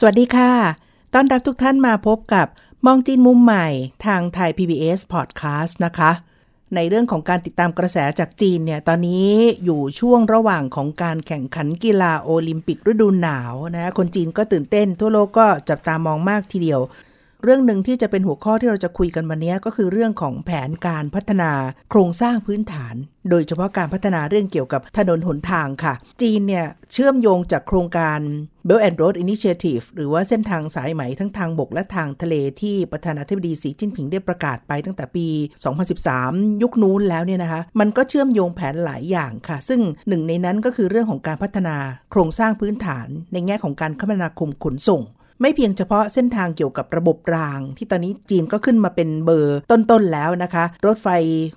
สวัสดีค่ะ ต้อนรับทุกท่านมาพบกับมองจีนมุมใหม่ทางไทย PBS Podcast นะคะ ในเรื่องของการติดตามกระแสจากจีนเนี่ย ตอนนี้อยู่ช่วงระหว่างของการแข่งขันกีฬาโอลิมปิกฤดูหนาวนะ คนจีนก็ตื่นเต้น ทั่วโลกก็จับตามองมากทีเดียว เรื่องหนึ่งที่จะเป็นหัวข้อที่เราจะคุยกันวันนี้ก็คือเรื่องของแผนการพัฒนาโครงสร้างพื้นฐาน โดยเฉพาะการพัฒนาเรื่องเกี่ยวกับถนนหนทางค่ะ จีนเนี่ยเชื่อมโยงจากโครงการ Belt and Road Initiative หรือว่าเส้นทางสายไหมทั้งทางบกและทางทะเลที่ประธานาธิบดีสีจิ้นผิงได้ประกาศไปตั้งแต่ปี 2013 ยุคนู้นแล้วเนี่ยนะคะ มันก็เชื่อมโยงแผนหลายอย่างค่ะ ซึ่งหนึ่งในนั้นก็คือเรื่องของการพัฒนาโครงสร้างพื้นฐาน ในแง่ของการคมนาคมขนส่ง ไม่เพียงเฉพาะเส้นทางเกี่ยวกับระบบราง ที่ตอนนี้จีนก็ขึ้นมาเป็นเบอร์ต้นๆแล้วนะคะ รถไฟ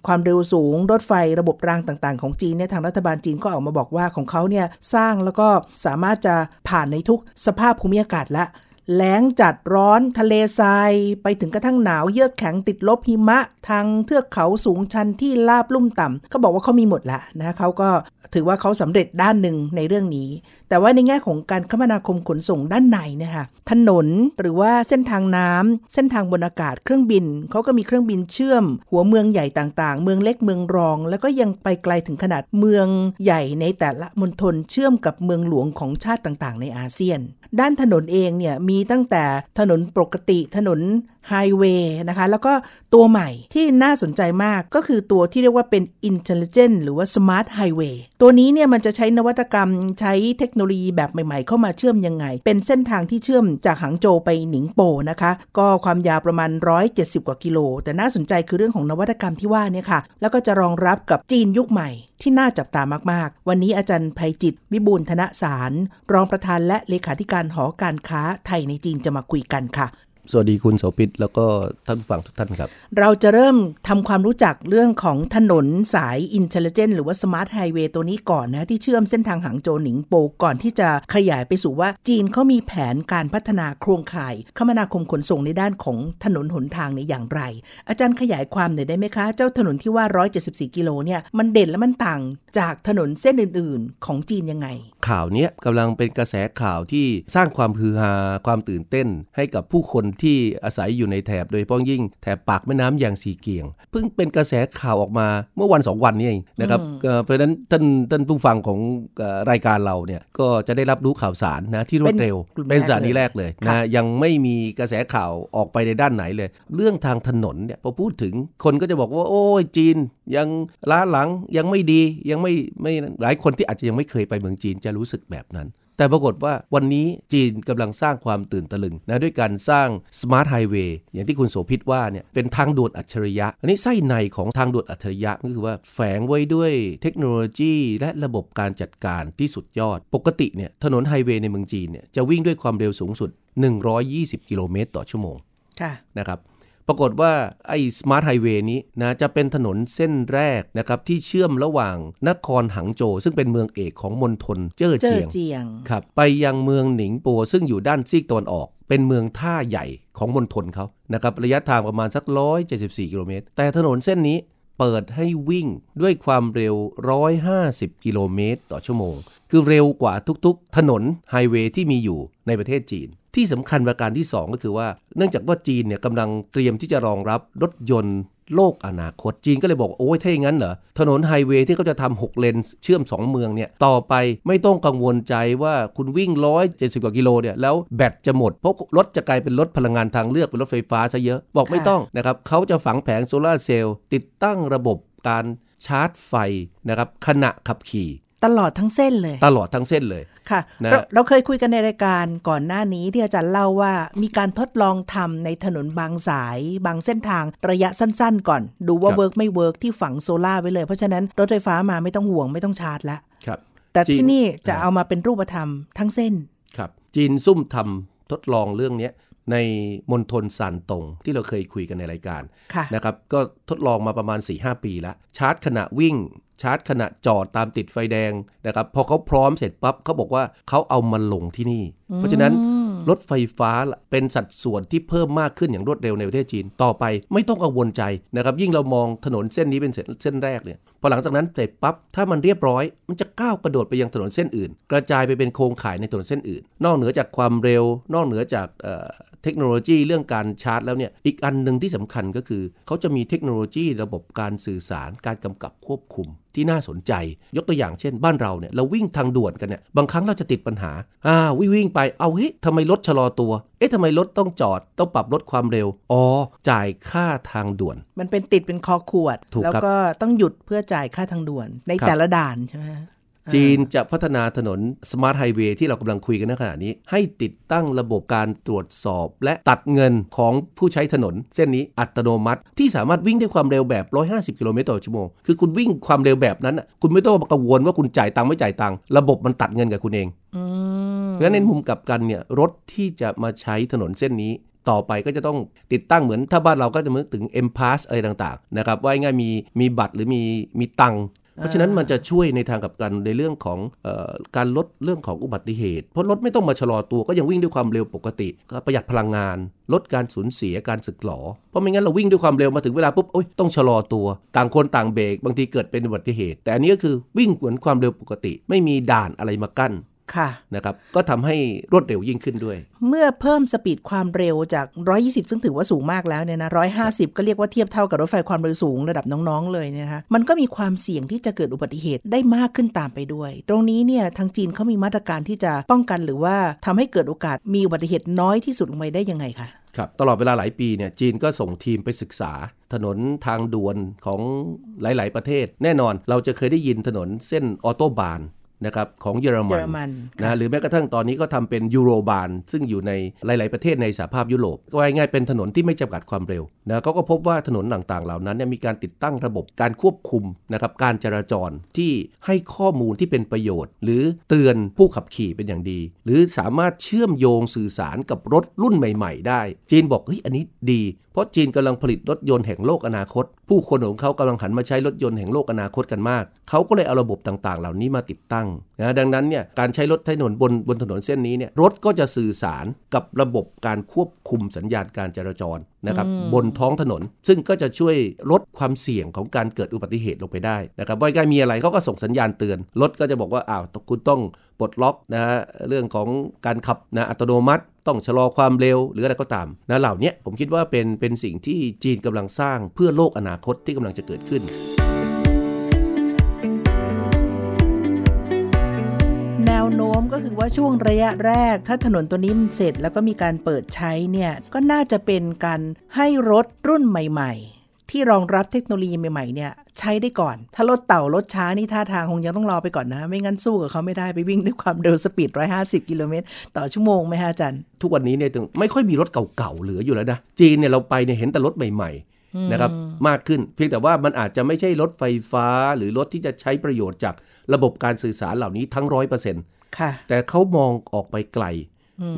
ความเร็วสูง รถไฟระบบรางต่างๆ ของจีนเนี่ยทางรัฐบาลจีนก็ออกมาบอกว่าของเขาเนี่ยสร้างแล้วก็สามารถจะผ่านในทุกสภาพภูมิอากาศละ แล้งจัดร้อนทะเลทราย ไปถึงกระทั่งหนาวเยือกแข็งติดลบหิมะ ทางเทือกเขาสูงชันที่ลาบลุ่มต่ำเขาบอกว่าเขามีหมดละนะเขาก็ถือว่าเขาสำเร็จด้านหนึ่งในเรื่องนี้ แต่ว่าในแง่ของการคมนาคมขนส่งด้านในเนี่ยค่ะถนนหรือว่าเส้นทางน้ำเส้นทางบนอากาศเครื่องบินเขาก็มีเครื่องบินเชื่อม หัวเมืองใหญ่ต่างๆ เมืองเล็กเมืองรอง แล้วก็ยังไปไกลถึงขนาดเมืองใหญ่ในแต่ละมณฑลเชื่อมกับเมืองหลวงของชาติต่างๆ ในอาเซียน ด้านถนนเองเนี่ยมีตั้งแต่ถนนปกติถนนไฮเวย์นะคะแล้วก็ตัวใหม่ที่น่าสนใจมากก็คือตัวที่เรียกว่าเป็น Intelligent หรือว่า Smart Highway ตัวนี้เนี่ยมันจะใช้นวัตกรรมใช้เทคโนโลยีแบบใหม่ ๆ เข้ามาเชื่อมยังไง เป็นเส้นทางที่เชื่อมจากหางโจวไปหนิงโปนะคะ ก็ความยาวประมาณ 170 กว่ากิโล แต่น่าสนใจคือเรื่องของนวัตกรรมที่ว่าเนี่ยค่ะ แล้วก็จะรองรับกับจีนยุคใหม่ที่น่าจับตามาก ๆ วันนี้อาจารย์ภัยจิต วิบูลธนสาร รองประธานและเลขาธิการหอการค้าไทยในจีนจะมาคุยกันค่ะ สวัสดีคุณโสภิตแล้วก็ท่านผู้ฟังทุกท่านครับ เราจะเริ่มทำความรู้จักเรื่องของถนนสาย Intelligent หรือว่า Smart Highway ตัวนี้ก่อนนะ ที่เชื่อมเส้นทางหางโจวหนิงโปก่อนที่จะขยายไปสู่ว่าจีนเขามีแผนการพัฒนาโครงข่าย คมนาคมขนส่งในด้านของถนนหนทางในอย่างไร อาจารย์ขยายความหน่อยได้ไหมคะ เจ้าถนนที่ว่า 174 กิโลเนี่ยมันเด่นและมันต่างจากถนนเส้นอื่น ๆ ของจีนยังไงข่าวเนี้ยกำลังเป็นกระแสข่าวที่สร้างความฮือฮาความตื่นเต้น ให้กับผู้คนที่อาศัยอยู่ในแถบโดยเฉพาะยิ่ง แถบปากแม่น้ำอย่างสีเกียง เพิ่งเป็นกระแสข่าวออกมาเมื่อวันสองวันนี้เองนะครับเอ่อเพราะฉะนั้นท่านท่านผู้ฟังของเอ่อรายการเราเนี่ยก็จะได้รับรู้ข่าวสารนะที่รวดเร็ว เป็นกลุ่มเป็นแรกสถานีเลยแรกเลยค่ะนะยังไม่มีกระแสข่าวออกไปในด้านไหนเลย เรื่องทางถนนเนี่ยพอพูดถึงคนก็จะบอกว่า โอ้ยจีน ยังล้าหลังยังไม่ดียังไม่ไม่หลายคนที่อาจจะยังไม่เคยไปเมืองจีนจะรู้สึกแบบนั้น แต่ปรากฏว่าวันนี้จีนกำลังสร้างความตื่นตะลึงนะด้วยการสร้าง Smart Highway อย่างที่คุณโสภิตว่าเนี่ยเป็นทางด่วนอัจฉริยะ อันนี้ไส้ในของทางด่วนอัจฉริยะก็คือว่าแฝงไว้ด้วยเทคโนโลยีและระบบการจัดการที่สุดยอด ปกติเนี่ยถนนไฮเวย์ในเมืองจีนเนี่ยจะวิ่งด้วยความเร็วสูงสุด 120 กิโลเมตรต่อชั่วโมงค่ะนะครับ ปรากฏว่าไอ้ smart highway นี้นะจะเป็นถนนเส้นแรกนะครับที่เชื่อมระหว่างนครหังโจวซึ่งเป็นเมืองเอกของมณฑลเจ้อเจอเจียงเจียงครับไปยังเมืองหนิงโปซึ่งอยู่ด้านซีกตะวันออกเป็นเมืองท่าใหญ่ของมณฑลเขานะครับระยะทางประมาณสัก 174 กิโลเมตร แต่ถนนเส้นนี้ เปิดให้วิ่งด้วยความเร็ว 150 กิโลเมตรต่อชั่วโมง คือเร็วกว่าทุกๆ ถนนไฮเวย์ที่มีอยู่ในประเทศจีน ที่สำคัญประการที่ 2 ก็คือว่า เนื่องจากว่าจีนเนี่ยกำลังเตรียมที่จะรองรับรถยนต์ โลกอนาคตจีนก็เลยบอกว่าโอ้ยถ้าอย่างนั้นเหรอ ถนนไฮเวย์ที่เขาจะทำ6เลนเชื่อม 2 เมืองเนี่ย ต่อไปไม่ต้องกังวลใจว่าคุณวิ่ง170กว่ากิโลเนี่ย แล้วแบตจะหมด เพราะรถจะกลายเป็นรถพลังงานทางเลือกเป็นรถไฟฟ้าซะเยอะ บอกไม่ค่ะต้องนะครับเขาจะฝังแผงโซลาร์เซลล์ติดตั้งระบบการชาร์จไฟนะครับขณะขับขี่ ตลอดทั้งเส้นเลย ตลอดทั้งเส้นเลยค่ะนะเราเราเคยคุยกันในรายการก่อนหน้านี้ที่อาจารย์เล่าว่ามีการทดลองทำในถนนบางสาย บางเส้นทางระยะสั้นๆ ก่อน ดูว่าครับ work ไม่ work ที่ฝังโซล่าร์ไว้เลย เพราะฉะนั้นรถไฟฟ้ามาไม่ต้องห่วงไม่ต้องชาร์จละครับ แต่จริงที่นี่จะครับเอามาเป็นรูปธรรมทั้งเส้นครับ จีนซุ่มทำทดลองเรื่องนี้ ในมณฑลซานตงที่เราเคยคุยกันในรายการค่ะนะครับก็ทดลองมาประมาณ 4-5 ปีแล้ว ชาร์จขณะวิ่ง ชาร์จขณะจอดตามติดไฟแดงนะครับพอเขาพร้อมเสร็จปั๊บเขาบอกว่าเขาเอามาลงที่นี่ เพราะฉะนั้นรถไฟฟ้าเป็นสัดส่วนที่เพิ่มมากขึ้นอย่างรวดเร็วในประเทศจีน ต่อไปไม่ต้องกังวลใจนะครับ ยิ่งเรามองถนนเส้นนี้เป็นเส้นแรกเนี่ยพอหลังจากนั้นเสร็จปั๊บถ้ามันเรียบร้อย มันจะก้าวกระโดดไปยังถนนเส้นอื่น กระจายไปเป็นโครงข่ายในถนนเส้นอื่น นอกเหนือจากความเร็วนอกเหนือจาก เอ่อเทคโนโลยีเรื่องการชาร์จแล้วเนี่ยอีกอันหนึ่งที่สำคัญก็คือ เขาจะมีเทคโนโลยีระบบการสื่อสารการกำกับควบคุมที่น่าสนใจ ยกตัวอย่างเช่น บ้านเราเนี่ยเราวิ่งทางด่วนกันเนี่ยบางครั้งเราจะติดปัญหาอ่าวิ่งวิ่งไปเอาเฮ้ยทำไมรถชะลอตัว เอ๊ะทำไมรถต้องจอดต้องปรับลดความเร็วอ๋อจ่ายค่าทางด่วน มันเป็นติดเป็นคอขวดถูกแล้วครับก็ต้องหยุดเพื่อจ่ายค่าทางด่วนในครับแต่ละด่านใช่ไหมฮะ จีนจะพัฒนาถนน smart highway ที่เรากำลังคุยกันในขณะนี้ ให้ติดตั้งระบบการตรวจสอบ และตัดเงินของผู้ใช้ถนน เส้นนี้อัตโนมัติ ที่สามารถวิ่งด้วยความเร็วแบบ 150 กิโลเมตรต่อชั่วโมง คือคุณวิ่งความเร็วแบบนั้นน่ะคุณไม่ต้องมากังวลว่าคุณจ่ายตังค์ไม่จ่ายตังค์ระบบมันตัดเงินกับคุณเองอืมเพราะฉะนั้นในมุมกลับกันเนี่ยรถที่จะมาใช้ถนนเส้นนี้ต่อไปก็จะต้องติดตั้งเหมือนถ้าบ้านเราก็จะนึกถึง M Pass อะไรต่างๆนะครับว่าง่ายๆมีมีบัตรหรือมีมีตังค์ เพราะฉะนั้นมันจะช่วยในทางกับกันในเรื่องของออการลดเรื่องของอุบัติเหตุ เพราะรถไม่ต้องมาชะลอตัวก็ยังวิ่งด้วยความเร็วปกติก็ประหยัดพลังงาน ลดการสูญเสียการสึกหรอเพราะไม่งั้นเราวิ่งด้วยความเร็วมาถึงเวลาปุ๊บโอ้ยต้องชะลอตัว ต่างคนต่างเบรกบางทีเกิดเป็นอุบัติเหตุ แต่อันนี้ก็คือวิ่งเหมือนความเร็วปกติ ไม่มีด่านอะไรมากั้น ค่ะนะครับก็ทำให้รวดเร็วยิ่งขึ้นด้วย เมื่อเพิ่มสปีดความเร็วจาก 120 ซึ่งถือว่าสูงมากแล้วเนี่ยนะ150 ก็เรียกว่าเทียบเท่ากับรถไฟความเร็วสูงระดับน้องๆ เลยเนี่ยนะคะมันก็มีความเสี่ยงที่จะเกิดอุบัติเหตุได้มากขึ้นตามไปด้วย ตรงนี้เนี่ยทางจีนเขามีมาตรการที่จะป้องกันหรือว่าทำให้เกิดโอกาสมีอุบัติเหตุน้อยที่สุดลงไปได้ยังไงคะครับตลอดเวลาหลายปีเนี่ยจีนก็ส่งทีมไปศึกษา ถนนทางด่วนของหลาย ๆ ประเทศ แน่นอนเราจะเคยได้ยินถนนเส้นออโตบาน นะครับของเยอรมัเยอรมันค่ะนะหรือแม้กระทั่งตอนนี้ก็ทำเป็นยูโรบานซึ่งอยู่ในหลาย ๆ ประเทศในสหภาพยุโรปก็ว่าง่ายๆเป็นถนนที่ไม่จำกัดความเร็วนะเขาก็พบว่าถนนต่างๆเหล่านั้นเนี่ยมีการติดตั้งระบบการควบคุมนะครับการจราจรที่ให้ข้อมูลที่เป็นประโยชน์ หรือเตือนผู้ขับขี่เป็นอย่างดี หรือสามารถเชื่อมโยงสื่อสารกับรถรุ่นใหม่ ๆ ได้ จีนบอกเฮ้ยอันนี้ดี เพราะจีนกำลังผลิตรถยนต์แห่งโลกอนาคต ผู้คนของเขากำลังหันมาใช้รถยนต์แห่งโลกอนาคตกันมากเขาก็เลยเอาระบบต่างๆ เหล่านี้มาติดตั้งนะดังนั้นเนี่ยการใช้รถถนนบนบนถนนเส้นนี้เนี่ยรถก็จะสื่อสารกับระบบการควบคุมสัญญาณการจราจรนะครับบนท้องถนน ซึ่งก็จะช่วยลดความเสี่ยงของการเกิดอุบัติเหตุลงไปได้นะครับว่าการมีอะไรเขาก็ส่งสัญญาณเตือน รถก็จะบอกว่าอ้าวคุณต้องปลดล็อกนะฮะเรื่องของการขับนะอัตโนมัติต้องชะลอความเร็วหรืออะไรก็ตามนะเหล่านี้ผมคิดว่าเป็นเป็นสิ่งที่จีนกำลังสร้างเพื่อโลกอนาคตที่กำลังจะเกิดขึ้น แนวโน้มก็คือว่าช่วงระยะแรก ถ้าถนนตัวนี้มันเสร็จแล้วก็มีการเปิดใช้เนี่ยก็น่าจะเป็นการให้รถรุ่นใหม่ ๆที่รองรับเทคโนโลยีใหม่ๆเนี่ยใช้ได้ก่อน ถ้ารถเต่ารถช้านี่ท่าทางคงยังต้องรอไปก่อนนะ ไม่งั้นสู้กับเขาไม่ได้ไปวิ่งด้วยความเร็วสปีด 150 กิโลเมตรต่อชั่วโมงไหมฮะอาจารย์ ทุกวันนี้เนี่ยไม่ค่อยมีรถเก่าๆเหลืออยู่แล้วนะ จีนเนี่ยเราไปเนี่ยเห็นแต่รถใหม่ๆ นะครับมากขึ้น เพียงแต่ว่ามันอาจจะไม่ใช่รถไฟฟ้าหรือรถที่จะใช้ประโยชน์จากระบบการสื่อสารเหล่านี้ทั้งร้อยเปอร์เซ็นต์ค่ะแต่เขามองออกไปไกล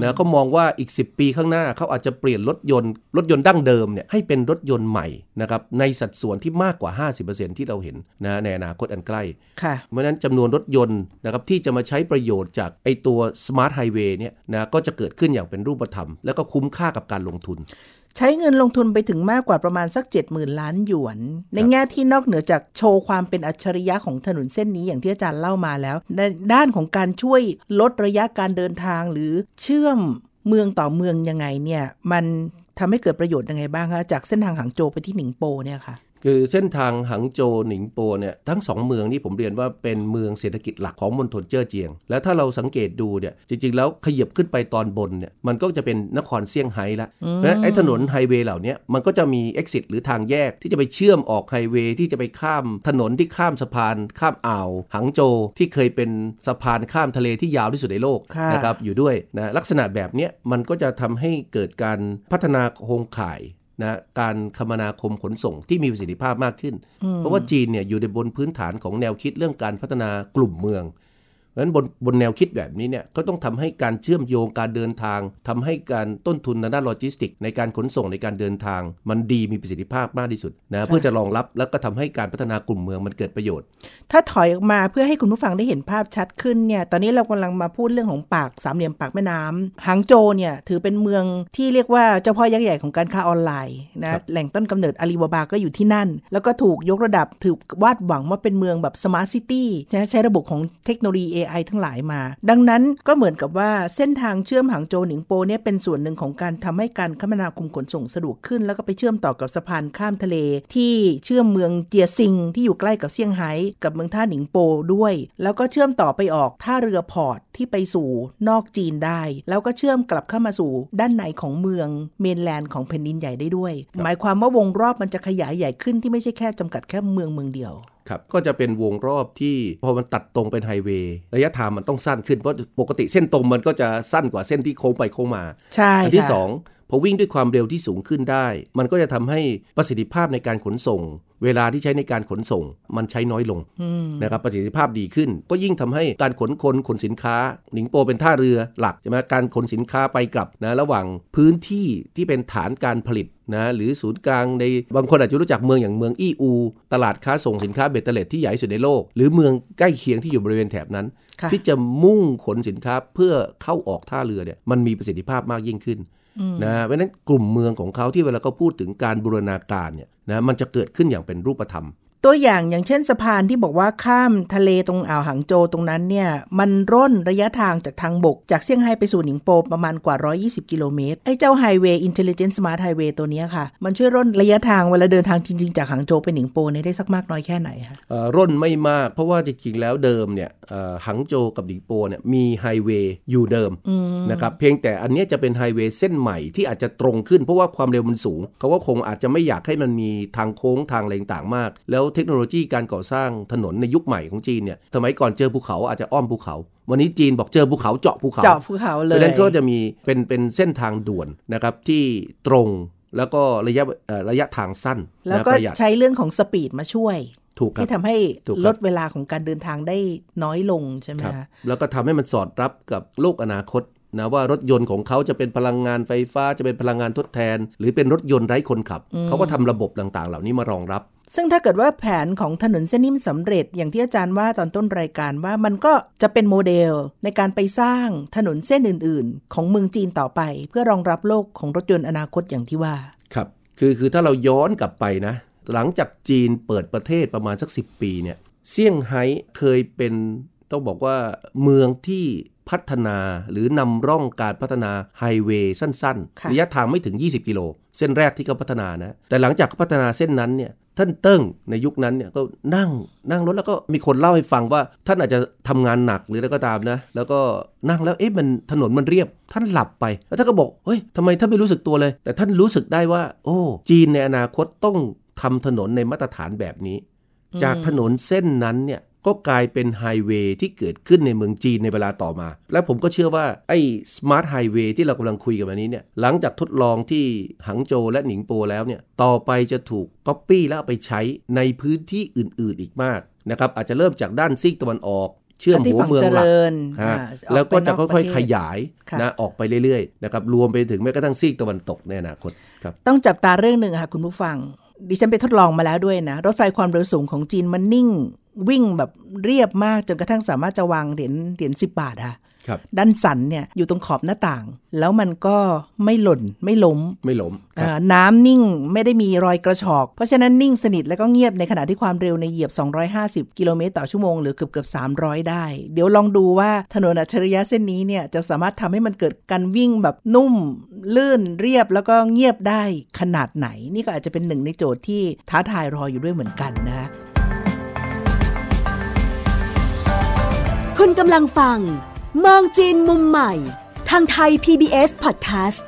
นะก็มองว่าอีก 10 ปีข้างหน้าเขาอาจจะเปลี่ยนรถยนต์รถยนต์ดั้งเดิมเนี่ยให้เป็นรถยนต์ใหม่นะครับในสัดส่วนที่มากกว่า 50%ที่เราเห็นนะในอนาคตอันใกล้ค่ะเพราะฉะนั้นจำนวนรถยนต์นะครับที่จะมาใช้ประโยชน์จากไอตัว Smart Highway เนี่ยนะก็จะเกิดขึ้นอย่างเป็นรูปธรรม แล้วก็คุ้มค่ากับการลงทุน ใช้เงินลงทุนไปถึงมากกว่าประมาณสัก 70,000 ล้านหยวน ในแง่ที่นอกเหนือจากโชว์ความเป็นอัจฉริยะของถนนเส้นนี้อย่างที่อาจารย์เล่ามาแล้วในด้านของการช่วยลดระยะการเดินทางหรือเชื่อมเมืองต่อเมืองยังไงเนี่ย มันทำให้เกิดประโยชน์ยังไงบ้างคะจากเส้นทางหางโจวไปที่หนิงโปเนี่ยค่ะ คือเส้นทางหังโจวหนิงโปเนี่ยทั้งสองเมืองนี่ผมเรียนว่าเป็นเมืองเศรษฐกิจหลักของมณฑลเจ้อเจียง แล้วถ้าเราสังเกตดูเนี่ยจริง ๆ แล้วขยับขึ้นไปตอนบนเนี่ยมันก็จะเป็นนครเซี่ยงไฮ้ละเพราะฉะนั้นไอ้ถนนไฮเวย์เหล่านี้มันก็จะมี exit หรือทางแยกที่จะไปเชื่อมออกไฮเวย์ที่จะไปข้ามถนนที่ข้ามสะพาน ข้ามอ่าวหังโจวที่เคยเป็นสะพานข้ามทะเลที่ยาวที่สุดในโลกค่ะนะครับอยู่ด้วยนะลักษณะแบบเนี้ยมันก็จะทำให้เกิดการพัฒนาโครงข่าย นะการคมนาคมขนส่งที่มีประสิทธิภาพมากขึ้น เพราะว่าจีนเนี่ยอยู่ในบนพื้นฐานของแนวคิดเรื่องการพัฒนากลุ่มเมือง เพเพราะฉะนั้นบนบนแนวคิดแบบนี้เนี่ยก็ต้องทำให้การเชื่อมโยงการเดินทางทำให้การต้นทุนในด้านโลจิสติก ในการขนส่งในการเดินทาง มันดีมีประสิทธิภาพมากที่สุดนะเพื่อจะรองรับแล้วก็ทำให้การพัฒนากลุ่มเมืองมันเกิดประโยชน์ ถ้าถอยออกมาเพื่อให้คุณผู้ฟังได้เห็นภาพชัดขึ้นเนี่ยตอนนี้เรากำลังมาพูดเรื่องของปากสามเหลี่ยมปากแม่น้ำหางโจวเนี่ยถือเป็นเมืองที่เรียกว่าเจ้าพ่อยักษ์ใหญ่ของการค้าออนไลน์นะแหล่งต้นกำเนิดอาลีบาบาก็อยู่ที่นั่น แล้วก็ถูกยกระดับถือวาดหวังว่าเป็นเมืองแบบ smart city นะใช้ระบบของเทคโนโลยี AI ทั้งหลายมา ดังนั้นก็เหมือนกับว่าเส้นทางเชื่อมหางโจวหนิงโปเนี่ยเป็นส่วนหนึ่งของการทำให้การคมนาคมขนส่งสะดวกขึ้น แล้วก็ไปเชื่อมต่อกับสะพานข้ามทะเล ที่เชื่อมเมืองเจียซิง ที่อยู่ใกล้กับเซี่ยงไฮ้กับเมืองท่าหนิงโปด้วย แล้วก็เชื่อมต่อไปออกท่าเรือ port ที่ไปสู่นอกจีนได้ แล้วก็เชื่อมกลับเข้ามาสู่ด้านในของเมือง mainland ของแผ่นดินใหญ่ได้ด้วย หมายความว่าวงรอบมันจะขยายใหญ่ขึ้นที่ไม่ใช่แค่จำกัดแค่เมืองเมืองเดียว ก็จะเป็นวงรอบที่พอมันตัดตรงเป็นไฮเวย์ระยะทางมันต้องสั้นขึ้นเพราะปกติเส้นตรงมันก็จะสั้นกว่าเส้นที่โค้งไปโค้งมา ใช่อัที่ค่ะส องพอวิ่งด้วยความเร็วที่สูงขึ้นได้ มันก็จะทำให้ประสิทธิภาพในการขนส่ง เวลาที่ใช้ในการขนส่ง มันใช้น้อยลงนะครับประสิทธิภาพดีขึ้น ก็ยิ่งทำให้การขนคนขนสินค้า หนิงโปเป็นท่าเรือหลักใช่ไหมการขนสินค้าไปกลับนะระหว่างพื้นที่ที่เป็นฐานการผลิตนะหรือศูนย์กลางในบางคนอาจจะรู้จักเมืองอย่างเมืองอีอู ตลาดค้าส่งสินค้าเบตเตอร์เลตที่ใหญ่ที่สุดในโลก หรือเมืองใกล้เคียงที่อยู่บริเวณแถบนั้นค่ะที่จะมุ่งขนสินค้าเพื่อเข้าออกท่าเรือเนี่ยมันมีประสิทธิภาพมากยิ่งขึ้น นะเพราะฉะนั้นกลุ่มเมืองของเขาที่เวลาเขาพูดถึงการบูรณาการเนี่ยนะมันจะเกิดขึ้นอย่างเป็นรูปธรรม ตัวอย่างอย่างเช่นสะพานที่บอกว่าข้ามทะเลตรงอ่าวหางโจวตรงนั้นเนี่ย มันร่นระยะทางจากทางบก จากเซี่ยงไฮ้ไปสู่หนิงโปประมาณกว่า 120 กิโลเมตร ไอ้เจ้าไฮเวย์ Intelligent Smart Highway ตัวเนี้ยค่ะ มันช่วยร่นระยะทางเวลาเดินทางจริง ๆ จากหางโจวไปหนิงโปเนี่ยได้สักมากน้อยแค่ไหนคะเอ่อร่นไม่มากเพราะว่าจริงๆแล้วเดิมเนี่ยเอ่อหังโจวกับดิงโปเนี่ยมีไฮเวย์อยู่เดิมนะครับเพียงแต่อันเนี้ยจะเป็นไฮเวย์เส้นใหม่ที่อาจจะตรงขึ้นเพราะว่าความเร็วมันสูงเขาก็คงอาจจะไม่อยากให้มันมีทางโค้งทางอะไรต่างๆมาก แล้วเทคโนโลยีการก่อสร้างถนนในยุคใหม่ของจีนเนี่ยสมัยก่อนเจอภูเขาอาจจะอ้อมภูเขา วันนี้จีนบอกเจอภูเขาเจาะภูเขาเจาะภูเขาเลเพราะยฉะนั้นก็จะมีเป็นเป็นเส้นทางด่วนนะครับที่ตรงแล้วก็ระยะเอ่อระยะทางสั้น แล้วนะก็ประหยัดใช้เรื่องของ speed มาช่วยถูกครับที่ทำให้ถูกครับลดเวลาของการเดินทางได้น้อยลงใช่ไหมครับคะแล้วก็ทำให้มันสอดรับกับโลกอนาคต นะว่ารถยนต์ของเขาจะเป็นพลังงานไฟฟ้าจะเป็นพลังงานทดแทน หรือเป็นรถยนต์ไร้คนขับ เขาก็ทำระบบต่างๆ เหล่านี้มารองรับ ซึ่งถ้าเกิดว่าแผนของถนนเส้นนี้มันสำเร็จอย่างที่อาจารย์ว่าตอนต้นรายการว่ามันก็จะเป็นโมเดลในการไปสร้างถนนเส้นอื่น ๆ ของเมืองจีนต่อไป เพื่อรองรับโลกของรถยนต์อนาคตอย่างที่ว่าครับคือคือถ้าเราย้อนกลับไปนะ หลังจากจีนเปิดประเทศประมาณสัก 10 ปีเนี่ยเซี่ยงไฮ้เคยเป็นต้องบอกว่าเมืองที่ พัฒนาหรือนำร่องการพัฒนาไฮเวย์สั้นค่ะๆระยะทางไม่ถึง 20 กิโล เส้นแรกที่เขาพัฒนานะ แต่หลังจากเขาพัฒนาเส้นนั้นเนี่ยท่านเติ้งในยุคนั้นเนี่ยก็นั่งนั่งรถแล้วก็มีคนเล่าให้ฟังว่า ท่านอาจจะทำงานหนักหรืออะไรก็ตามนะ แล้วก็นั่งแล้วเอ๊ะมันถนนมันเรียบ ท่านหลับไป แล้วท่านก็บอกเฮ้ยทำไมท่านไม่รู้สึกตัวเลย แต่ท่านรู้สึกได้ว่า โอ้จีนในอนาคตต้องทำถนนในมาตรฐานแบบนี้ จากถนนเส้นนั้นเนี่ย ก็กลายเป็นไฮเวย์ที่เกิดขึ้นในเมืองจีนในเวลาต่อมา และผมก็เชื่อว่า ไอ้ smart highway ที่เรากำลังคุยกันวันนี้เนี่ยหลังจากทดลองที่หังโจวและหนิงโปแล้วเนี่ยต่อไปจะถูกก๊อปปี้แล้วเอาไปใช้ในพื้นที่อื่นๆอีกมากนะครับอาจจะเริ่มจากด้านซีกตะวันออกเชื่อมที่หัวฝั่งเมืองเจหลักริญฮะอ่าแล้วก็จะออกไปนอกค่อยประเทศๆขยายค่ะนะออกไปเรื่อยๆนะครับรวมไปถึงแม้กระทั่งซีกตะวันตกในอนาคตครับต้องจับตาเรื่องหนึ่งค่ะคุณผู้ฟัง ดิฉันไปทดลองมาแล้วด้วยนะ รถไฟความเร็วสูงของจีนมันนิ่ง วิ่งแบบเรียบมากจนกระทั่งสามารถจะวางเหรียญเหรียญสิบบาทค่ะ ด้านสันเนี่ยอยู่ตรงขอบหน้าต่าง แล้วมันก็ไม่หล่นไม่ล้มไม่ล้มครับอ่าน้ำนิ่งไม่ได้มีรอยกระชอก เพราะฉะนั้นนิ่งสนิทแล้วก็เงียบในขณะที่ความเร็วในเหยียบ 250 กิโลเมตรต่อชั่วโมงหรือเกือบเกือบ300 ได้ เดี๋ยวลองดูว่าถนนอัจฉริยะเส้นนี้เนี่ยจะสามารถทำให้มันเกิดการวิ่งแบบนุ่ม ลื่นเรียบแล้วก็เงียบได้ขนาดไหน นี่ก็อาจจะเป็นหนึ่งในโจทย์ที่ท้าทายรออยู่ด้วยเหมือนกันนะคุณกำลังฟัง มองจีนมุมใหม่ ทางไทย PBS Podcast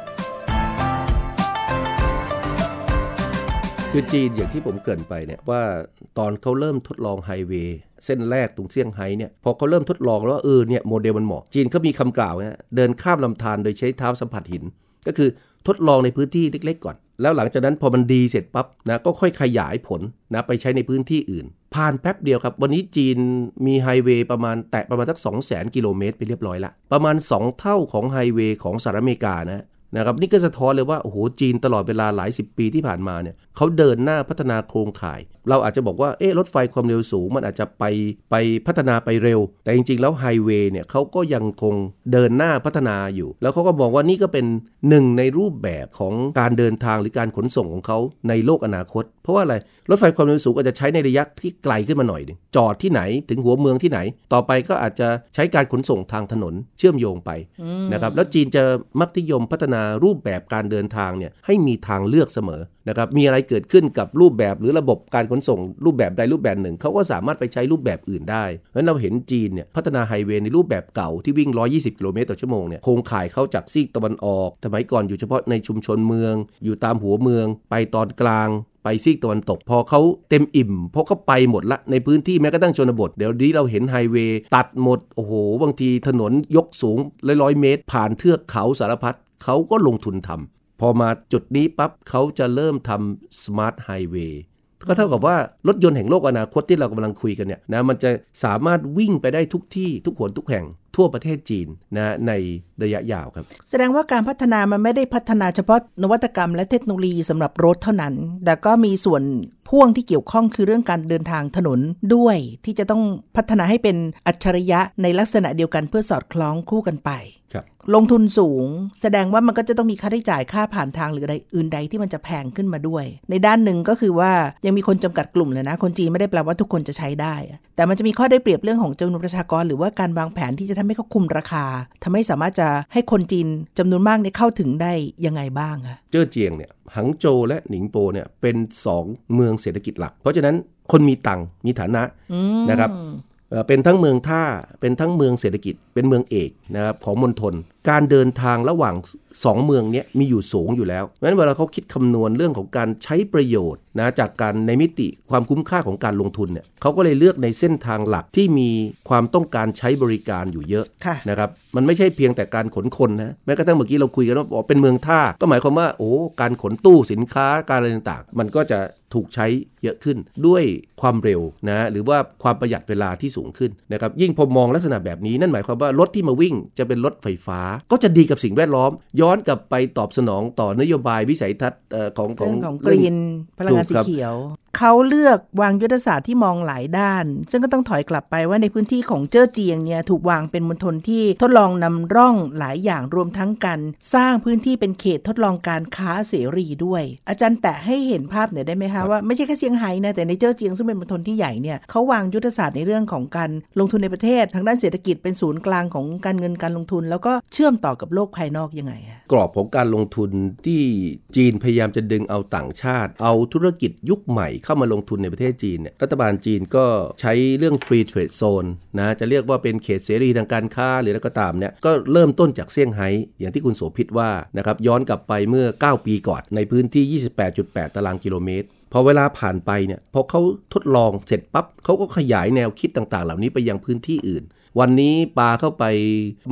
คือจีนอย่างที่ผมเกริ่นไปเนี่ยว่าตอนเขาเริ่มทดลองไฮเวย์เส้นแรกตรงเซี่ยงไฮ้เนี่ยพอเขาเริ่มทดลองแล้วว่าเออเนี่ยโมเดลมันเหมาะจีนเขามีคำกล่าวเนี่ยเดินข้ามลำธารโดยใช้เท้าสัมผัสหิน ก็คือทดลองในพื้นที่เล็ก ๆ ก่อน แล้วหลังจากนั้นพอมันดีเสร็จปั๊บนะก็ค่อยขยายผลนะไปใช้ในพื้นที่อื่น ผ่านแป๊บเดียวครับ วันนี้จีนมีไฮเวย์ประมาณแตะประมาณสัก2 0 0 0 0 0กิโลเมตรไปเรียบร้อยละประมาณ 2 เท่าของไฮเวย์ของสหรัฐอเมริกานะ นะครับนี่ก็สะท้อนเลยว่าโอ้โหจีนตลอดเวลาหลายสิบปีที่ผ่านมาเนี่ยเขาเดินหน้าพัฒนาโครงข่าย เราอาจจะบอกว่าเอ๊ะรถไฟความเร็วสูง มันอาจจะไปไปพัฒนาไปเร็ว แต่จริง ๆ แล้วไฮเวย์เนี่ยเขาก็ยังคงเดินหน้าพัฒนาอยู่ แล้วเขาก็บอกว่านี่ก็เป็นหนึ่งในรูปแบบของการเดินทางหรือการขนส่งของเขาในโลกอนาคต เพราะว่าอะไรรถไฟความเร็วสูงอาจจะใช้ในระยะที่ไกลขึ้นมาหน่อยนึงจอดที่ไหนถึงหัวเมืองที่ไหน ต่อไปก็อาจจะใช้การขนส่งทางถนนเชื่อมโยงไปนะครับแล้วจีนจะมักนิยมพัฒนารูปแบบการเดินทางเนี่ยให้มีทางเลือกเสมอนะครับมีอะไรเกิดขึ้นกับรูปแบบหรือระบบการขนส่งรูปแบบใดรูปแบบหนึ่งเขาก็สามารถไปใช้รูปแบบอื่นได้เพราะฉะนั้นเราเห็นจีนเนี่ยพัฒนาไฮเวย์ในรูปแบบเก่าที่วิ่ง 120 กิโลเมตรต่อชั่วโมงเนี่ยโครงข่ายเข้าจากซีกตะวันออกสมัยก่อนอยู่เฉพาะในชุมชนเมือง อยู่ตามหัวเมือง ไปตอนกลางไปซีกตะวันตกพอเขาเต็มอิ่มเพราะเขาไปหมดละในพื้นที่แม้กระทั่งชนบท เดี๋ยวนี้เราเห็นไฮเวย์ตัดหมด โอ้โห บางทีถนนยกสูงร้อยๆเมตร ผ่านเทือกเขาสารพัด เขาก็ลงทุนทำพอมาจุดนี้ปั๊บเขาจะเริ่มทำ smart highway ก็เท่ากับว่า รถยนต์แห่งโลกอนาคตที่เรากำลังคุยกันเนี่ยนะมันจะสามารถวิ่งไปได้ทุกที่ทุกหนทุกแห่ง ทั่วประเทศจีนนะในระยะยาวครับ แสดงว่าการพัฒนามันไม่ได้พัฒนาเฉพาะนวัตกรรมและเทคโนโลยีสำหรับรถเท่านั้น แต่ก็มีส่วนพ่วงที่เกี่ยวข้องคือเรื่องการเดินทางถนนด้วยที่จะต้องพัฒนาให้เป็นอัจฉริยะในลักษณะเดียวกันเพื่อสอดคล้องคู่กันไปครับลงทุนสูง แสดงว่ามันก็จะต้องมีค่าใช้จ่ายค่าผ่านทางหรืออะไรอื่นใดที่มันจะแพงขึ้นมาด้วย ในด้านหนึ่งก็คือว่ายังมีคนจำกัดกลุ่มเลยนะ คนจีนไม่ได้แปลว่าทุกคนจะใช้ได้ แต่มันจะมีข้อได้เปรียบเรื่องของจำนวนประชากร หรือว่าการวางแผนที่จะทำให้เขาคุมราคาทำให้สามารถจะให้คนจีนจำนวนมากเนี่ยเข้าถึงได้ยังไงบ้างอะเจ้อเจียงเนี่ยหังโจวและหนิงโปเนี่ยเป็น 2 เมืองเศรษฐกิจหลัก เพราะฉะนั้นคนมีตังค์มีฐานะนะครับเอ่อเป็นทั้งเมืองท่าเป็นทั้งเมืองเศรษฐกิจเป็นเมืองเอกนะครับของมณฑล การเดินทางระหว่าง 2 เมืองเนี้มีอยู่สูงอยู่แล้วเพราะฉะนั้นเวลาเขาคิดคำนวณเรื่องของการใช้ประโยชน์นะจากการในมิติความคุ้มค่าของการลงทุนเนี่ยเขาก็เลยเลือกในเส้นทางหลักที่มีความต้องการใช้บริการอยู่เยอะค่ะนะครับมันไม่ใช่เพียงแต่การขนคนนะแม้กระทั่งเมื่อกี้เราคุยกันว่าบอกเป็นเมืองท่า ก็หมายความว่าโอ้การขนตู้สินค้าการอะไรต่างๆ มันก็จะถูกใช้เยอะขึ้นด้วยความเร็วนะหรือว่าความประหยัดเวลาที่สูงขึ้นนะครับยิ่งพอมองลักษณะแบบนี้นั่นหมายความว่ารถที่มาวิ่งจะเป็นรถไฟฟ้าก็จะดีกับสิ่งแวดล้อม ย้อนกลับไปตอบสนองต่อนโยบายวิสัยทัศน์เอ่อของขอเรื่งองของกรีนพลังงานสีถูกครับเขียว เขาเลือกวางยุทธศาสตร์ที่มองหลายด้าน ซึ่งก็ต้องถอยกลับไปว่าในพื้นที่ของเจ้อเจียงเนี่ยถูกวางเป็นมณฑลที่ทดลองนำร่องหลายอย่างรวมทั้งการสร้างพื้นที่เป็นเขตทดลองการค้าเสรีด้วย อาจารย์แตะให้เห็นภาพหน่อยได้ไหมคะว่าไม่ใช่แค่เซี่ยงไฮ้นะแต่ในเจ้อเจียงซึ่งเป็นมณฑลที่ใหญ่เนี่ยเขาวางยุทธศาสตร์ในเรื่องของการลงทุนในประเทศทางด้านเศรษฐกิจเป็นศูนย์กลางของการเงินการลงทุน แล้วก็เชื่อมต่อกับโลกภายนอกยังไงอะกรอบของการลงทุนที่จีนพยายามจะดึงเอาต่างชาติ เอาธุรกิจยุคใหม่เข้ามาลงทุนในประเทศจีนเนี่ยรัฐบาลจีนก็ใช้เรื่อง Free Trade Zone นะจะเรียกว่าเป็นเขตเสรีทางการค้าหรืออะไรก็ตามเนี่ยก็เริ่มต้นจากเซี่ยงไฮ้อย่างที่คุณโสภิตว่านะครับย้อนกลับไปเมื่อ 9 ปีก่อนในพื้นที่ 28.8 ตารางกิโลเมตรพอเวลาผ่านไปเนี่ยพอเขาทดลองเสร็จปั๊บเขาก็ขยายแนวคิดต่างๆ เหล่านี้ไปยังพื้นที่อื่น วันนี้ปลาเข้าไป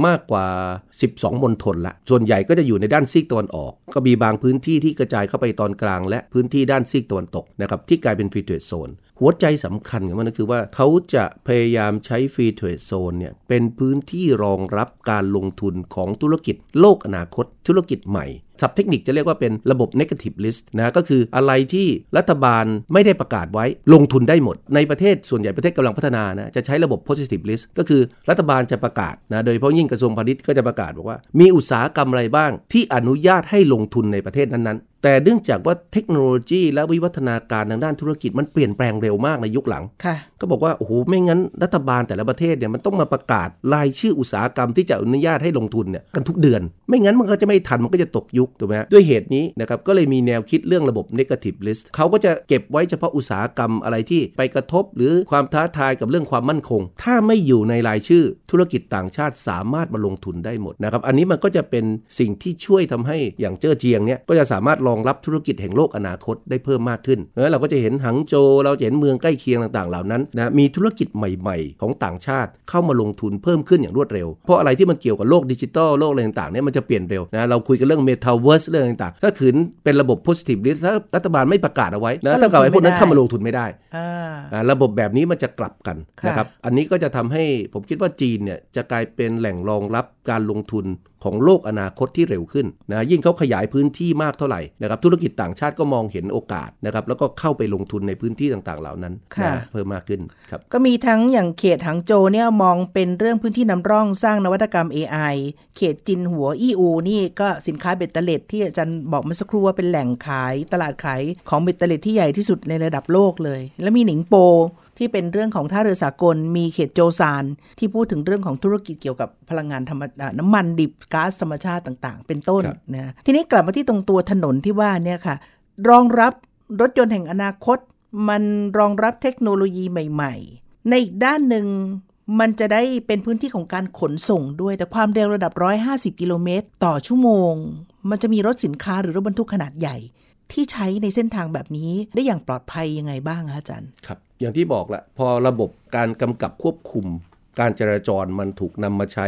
มากกว่า 12มณฑลละ ส่วนใหญ่ก็จะอยู่ในด้านซีกตะวันออก ก็มีบางพื้นที่ที่กระจายเข้าไปตอนกลาง และพื้นที่ด้านซีกตะวันตกนะครับที่กลายเป็น free trade zone หัวใจสำคัญของมันก็คือว่าเขาจะพยายามใช้ free trade zone เนี่ยเป็นพื้นที่รองรับการลงทุนของธุรกิจโลกอนาคตธุรกิจใหม่ศัพท์เทคนิคจะเรียกว่าเป็นระบบ negative list นะก็คืออะไรที่รัฐบาลไม่ได้ประกาศไว้ลงทุนได้หมด ในประเทศส่วนใหญ่ประเทศกำลังพัฒนานะจะใช้ระบบ positive list ก็คือรัฐบาลจะประกาศนะโดยเฉพาะยิ่งกระทรวงพาณิชย์ก็จะประกาศบอกว่า มีอุตสาหกรรมอะไรบ้างที่อนุญาตให้ลงทุนในประเทศนั้นๆ แต่เนื่องจากว่าเทคโนโลยี และวิวัฒนาการทางด้านธุรกิจมันเปลี่ยนแปลงเร็วมากในยุคหลังค่ะก็บอกว่าโอ้โหไม่งั้นรัฐบาลแต่ละประเทศเนี่ยมันต้องมาประกาศรายชื่ออุตสาหกรรมที่จะอนุญาตให้ลงทุนเนี่ยกันทุกเดือน ไม่งั้นมันก็จะไม่ทันมันก็จะตกยุคถูกไหมฮะด้วยเหตุนี้นะครับก็เลยมีแนวคิดเรื่องระบบ negative list เขาก็จะเก็บไว้เฉพาะอุตสาหกรรมอะไรที่ไปกระทบ หรือความท้าทายกับเรื่องความมั่นคง ถ้าไม่อยู่ในรายชื่อธุรกิจต่างชาติสามารถมาลงทุนได้หมดนะครับอันนี้มันก็จะเป็นสิ่งที่ช่วยทำให้อย่างเจ้อเจียงเนี่ยก็จะสามารถรองรับธุรกิจแห่งโลกอนาคตได้เพิ่มมากขึ้นแล้วเราก็จะเห็นหังโจวเราจะเห็นเมืองใกล้เคียงต่างๆ เหล่านั้นนะมีธุรกิจใหม่ๆ ของต่างชาติเข้ามาลงทุนเพิ่มขึ้นอย่างรวดเร็ว เพราะอะไรที่มันเกี่ยวกับโลกดิจิทัลโลกอะไรต่างๆเนี่ยมันจะเปลี่ยนเร็วนะเราคุยกันเรื่องเมตา towers เรื่องต่างๆถ้าขืนเป็นระบบ positive list ถ้ารัฐบาลไม่ประกาศเอาไว้นะก็ลงทุนเท่ากับไอ้พวกนั้นไม่ได้เข้ามาลงทุนไม่ได้อ่าอ่าระบบแบบนี้มันจะกลับกันค่ะนะครับอันนี้ก็จะทำให้ผมคิดว่าจีนเนี่ยจะกลายเป็นแหล่งรองรับการลงทุนของโลกอนาคตที่เร็วขึ้นนะยิ่งเขาขยายพื้นที่มากเท่าไหร่นะครับธุรกิจต่างชาติก็มองเห็นโอกาสนะครับแล้วก็เข้าไปลงทุนในพื้นที่ต่างๆ เหล่านั้นค่ะนะเพิ่มมากขึ้นครับก็มีทั้งอย่างเขตหางโจวเนี่ยมองเป็นเรื่องพื้นที่นำร่องสร้างนวัตกรรม AI เขตจินหัวอีอูนี่ก็สินค้าเบ็ดเตล็ดที่อาจารย์บอกเมื่อสักครู่ว่าเป็นแหล่งขายตลาดขายของเบ็ดเตล็ดที่ใหญ่ที่สุดในระดับโลกเลย แล้วมีหนิงโป ที่เป็นเรื่องของท่าเรือสากล มีเขตโจซาน ที่พูดถึงเรื่องของธุรกิจเกี่ยวกับพลังงานธรรมอ่าน้ำมันดิบก๊าซธรรมชาติต่าง ๆ เป็นต้นครับนะทีนี้กลับมาที่ตรงตัวถนนที่ว่าเนี่ยค่ะ รองรับรถยนต์แห่งอนาคต มันรองรับเทคโนโลยีใหม่ ๆ ในอีกด้านหนึ่งมันจะได้เป็นพื้นที่ของการขนส่งด้วย แต่ความเร็วระดับ 150 กิโลเมตร ต่อชั่วโมง มันจะมีรถสินค้าหรือรถบรรทุกขนาดใหญ่ ที่ใช้ในเส้นทางแบบนี้ได้อย่างปลอดภัยยังไงบ้างคะอาจารย์ครับ อย่างที่บอกแหละพอระบบการกำกับควบคุม การจราจรมันถูกนำมาใช้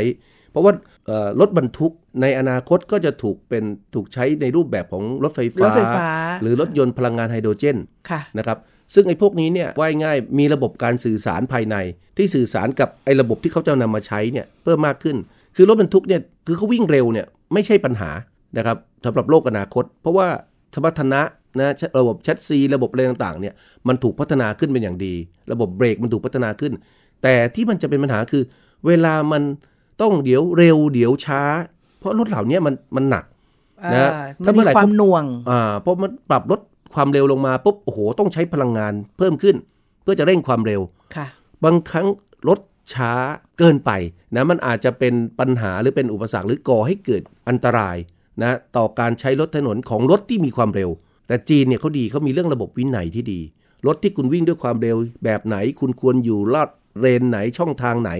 เพราะว่าเอ่อรถบรรทุกในอนาคตก็จะถูกเป็นถูกใช้ในรูปแบบของรถไฟฟ้ารถไฟฟ้าหรือรถยนต์พลังงานไฮโดรเจนค่ะนะครับซึ่งไอ้พวกนี้เนี่ยว่ายง่ายมีระบบการสื่อสารภายใน ที่สื่อสารกับไอ้ระบบที่เขาจะนำมาใช้เนี่ยเพิ่มมากขึ้น คือรถบรรทุกเนี่ยคือเขาวิ่งเร็วเนี่ยไม่ใช่ปัญหานะครับสำหรับโลกอนาคต เพราะว่า สมรรถนะนะระบบแชสซีระบบอะไรต่างๆเนี่ยมันถูกพัฒนาขึ้นเป็นอย่างดี ระบบเบรกมันถูกพัฒนาขึ้น แต่ที่มันจะเป็นปัญหาคือ เวลามันต้องเดี๋ยวเร็วเดี๋ยวช้า เพราะรถเหล่านี้มันมันหนักนะอ่าถ้ามันเมื่มีอไหร่ความหน่วงอ่าเพราะมันปรับลดความเร็วลงมาปุ๊บโอ้โหต้องใช้พลังงานเพิ่มขึ้น เพื่อจะเร่งความเร็วค่ะ บางครั้งรถช้าเกินไปนะมันอาจจะเป็นปัญหาหรือเป็นอุปสรรคหรือก่อให้เกิดอันตราย นะต่อการใช้รถถนนของรถที่มีความเร็ว แต่จีนเนี่ยเขาดีเขามีเรื่องระบบวินัยที่ดี รถที่คุณวิ่งด้วยความเร็วแบบไหน คุณควรอยู่ลอดเรนไหนช่องทางไหน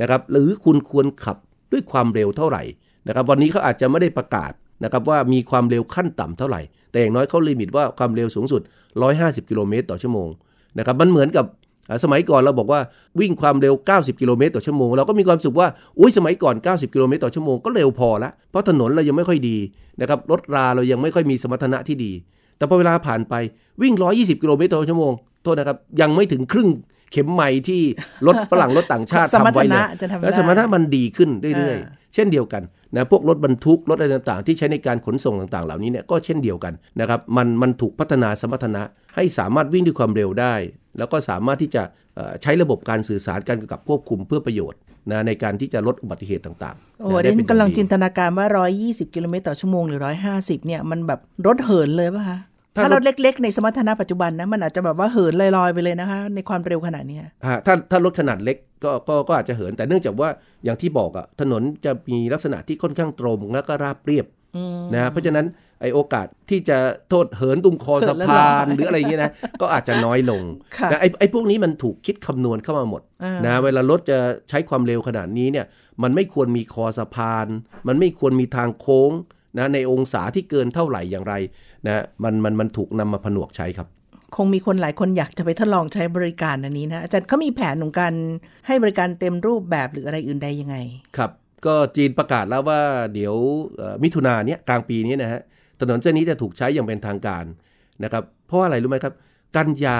นะครับหรือคุณควรขับด้วยความเร็วเท่าไหร่นะครับวันนี้เขาอาจจะไม่ได้ประกาศนะครับว่ามีความเร็วขั้นต่ำเท่าไหร่ แต่อย่างน้อยเขาลิมิตว่าความเร็วสูงสุด 150 กิโลเมตรต่อชั่วโมงนะครับมันเหมือนกับ สมัยก่อนเราบอกว่าวิ่งความเร็ว 90 กิโลเมตรต่อชั่วโมงเราก็มีความสุขว่าอุ้ยสมัยก่อน 90 กิโลเมตรต่อชั่วโมงก็เร็วพอละเพราะถนนเรายังไม่ค่อยดีนะครับรถราเรายังไม่ค่อยมีสมรรถนะที่ดี แต่พอเวลาผ่านไปวิ่ง 120 กิโลเมตรต่อชั่วโมงโทษนะครับยังไม่ถึงครึ่งเข็มไมล์ที่รถฝรั่งรถต่างชาติสมรรทำไว้ถเลนะยจะทำได้และสมรรถนะมันดีขึ้นเรื่อยอ่าๆ เช่นเดียวกันนะพวกรถบรรทุกรถอะไรต่างๆ ที่ใช้ในการขนส่งต่างๆ เหล่านี้เนี่ยก็เช่นเดียวกันนะครับมันมันถูกพัฒนาสมรรถนะให้สามารถวิ่งด้วยความเร็วได้ แล้วก็สามารถที่จะเอ่อใช้ระบบการสื่อสารการกำกับควบคุมเพื่อประโยชน์นะในการที่จะลดอุบัติเหตุต่างๆ โอ้นะเดี๋ยวได้เป็นกำลังอย่าจิดีนตนาการว่า 120 กิโลเมตรต่อชั่วโมงหรือ 150 เนี่ย มันแบบรถเหินเลยป่ะคะ ถ้าถ้ารถเล็ก ๆ ในสมรรถนะปัจจุบันนะมันอาจจะแบบว่าเหินลอยๆไปเลยนะคะ ในความเร็วขนาดเนี้ยฮะถ้าถ้ารถขนาดเล็กก็ก็ก็อาจจะเหิน แต่เนื่องจากว่าอย่างที่บอกอะถนนจะมีลักษณะที่ค่อนข้างตรงแล้วก็ราบเรียบนะเพราะฉะนั้นไอโอกาสที่จะโทษเหินตุงคอเหิสะนแล้วพานลอยหรืออะไรอย่างเงี้ยนะก็อาจจะน้อยลงค่ะนะไอไอพวกนี้มันถูกคิดคำนวณเข้ามาหมดอ่านนะเวลารถจะใช้ความเร็วขนาดนี้เนี่ยมันไม่ควรมีคอสะพาน มันไม่ควรมีทางโค้ง นะในองศาที่เกินเท่าไหร่อย่างไรนะมันมันมันถูกนำมาผนวกใช้ครับ คงมีคนหลายคนอยากจะไปทดลองใช้บริการอันนี้นะอาจารย์เขามีแผนของการให้บริการเต็มรูปแบบหรืออะไรอื่นใดยังไง ครับ ก็จีนประกาศแล้วว่าเดี๋ยวเอ่อมิถุนาเนี้ยกลางปีนี้นะฮะถนนเส้นนี้จะถูกใช้อย่างเป็นทางการนะครับเพราะว่าอะไรรู้ไหมครับ กันยา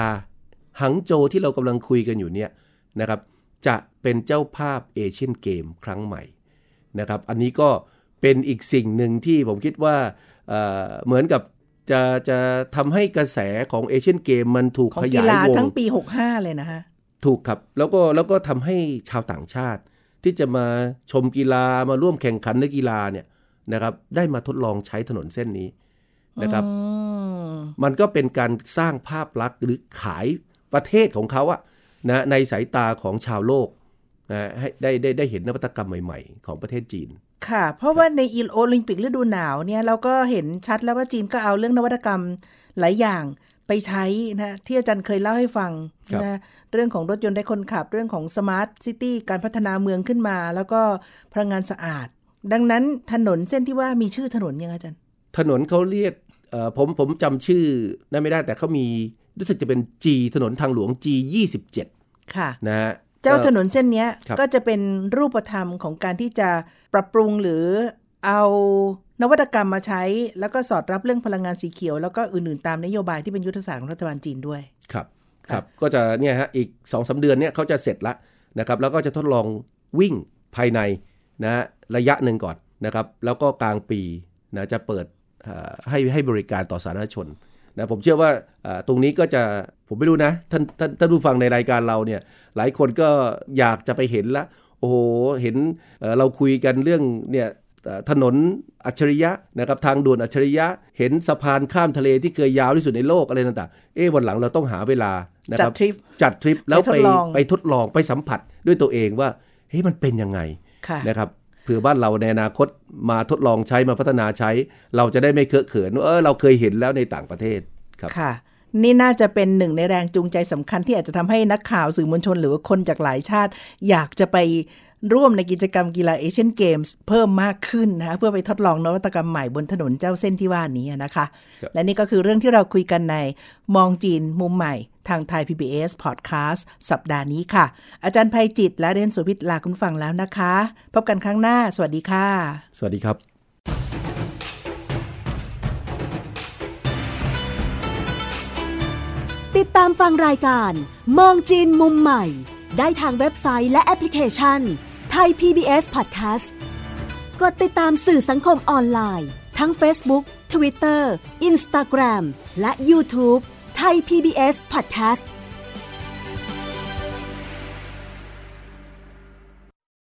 หังโจวที่เรากำลังคุยกันอยู่เนี่ยนะครับจะเป็นเจ้าภาพเอเชียนเกมครั้งใหม่นะครับ อันนี้ก็ เป็นอีกสิ่งหนึ่งที่ผมคิดว่าเอ่อเหมือนกับจะจะทำให้กระแสของเอเชียนเกมมันถูกของขกียายฬาวงทั้งปี 65 เลยนะคะถูกครับ แล้วก็แล้วก็ทำให้ชาวต่างชาติ ที่จะมาชมกีฬามาร่วมแข่งขันในกีฬาเนี่ยนะครับ ได้มาทดลองใช้ถนนเส้นนี้นะครับอืมมันก็เป็นการสร้างภาพลักษณ์หรือขายประเทศของเขาอะนะในสายตาของชาวโลกนะให้ได้ได้ได้เห็นนวัตกรรมใหม่ ๆ ของประเทศจีน ค่ะ เพราะว่าในโอลิมปิกฤดูหนาวเนี่ยเราก็เห็นชัดแล้วว่าจีนก็เอาเรื่องนวัตกรรมหลายอย่างไปใช้นะที่อาจารย์เคยเล่าให้ฟังครับนะเรื่องของรถยนต์ไร้คนขับ เรื่องของ smart city การพัฒนาเมืองขึ้นมา แล้วก็พลังงานสะอาด ดังนั้นถนนเส้นที่ว่ามีชื่อถนนยังไงอาจารย์ ถนนเขาเรียกเอ่อผมผมจำชื่อได้ไม่ได้แต่เขามีรู้สึกจะเป็น G ถนนทางหลวง G 27ค่ะนะฮะ เจ้าก็ถนนเส้นเนี้ยครับก็จะเป็นรูปธรรมของการที่จะปรับปรุงหรือเอานวัตกรรมมาใช้ แล้วก็สอดรับเรื่องพลังงานสีเขียว แล้วก็อื่นๆ ตามนโยบายที่เป็นยุทธศาสตร์ของรัฐบาลจีนด้วย ครับ ครับ ก็จะเนี่ยฮะ อีก2อสเดือนเนี่ยเขาจะเสร็จละนะครับ แล้วก็จะทดลองวิ่งภายในนะระยะหนึ่งก่อนนะครับ แล้วก็กลางปีนะจะเปิดให้ให้บริการต่อสาธารณชน นะผมเชื่อว่าตรงนี้ก็จะผมไม่รู้นะท่านท่านท่านผู้ฟังในรายการเราเนี่ยหลายคนก็อยากจะไปเห็นละ โอ้โหเห็นเราคุยกันเรื่องเนี่ยถนนอัจฉริยะนะครับทางด่วนอัจฉริยะ เห็นสะพานข้ามทะเลที่เคยยาวที่สุดในโลกอะไรต่างๆเอ๊วันหลังเราต้องหาเวลานะครับจัดทริปจัดทริปแล้วไปไปทดลองไปสัมผัสด้วยตัวเองว่าเฮ้ยมันเป็นยังไงนะครับ เผื่อบ้านเราในอนาคตมาทดลองใช้มาพัฒนาใช้ เราจะได้ไม่เคอะเขินว่าเออเราเคยเห็นแล้วในต่างประเทศครับค่ะ นี่น่าจะเป็นหนึ่งในแรงจูงใจสำคัญที่อาจจะทำให้นักข่าวสื่อมวลชน หรือว่าคนจากหลายชาติ อยากจะไปร่วมในกิจกรรมกีฬาเอเชียนเกมส์เพิ่มมากขึ้นนะคะเพื่อไปทดลองนวัตกรรมใหม่บนถนนเจ้าเส้นที่ว่านี้นะคะ และนี่ก็คือเรื่องที่เราคุยกันในมองจีนมุมใหม่ ทางไทย PBS Podcast สัปดาห์นี้ค่ะ อาจารย์ภัยจิตและเดนสุพิทลาคุณฟังแล้วนะคะ พบกันครั้งหน้า สวัสดีค่ะ สวัสดีครับติดตามฟังรายการมองจีนมุมใหม่ ได้ทางเว็บไซต์และแอปพลิเคชันไทย PBS Podcast กดติดตามสื่อสังคมออนไลน์ ทั้ง Facebook, Twitter, Instagram และ YouTube ไทย PBS Podcast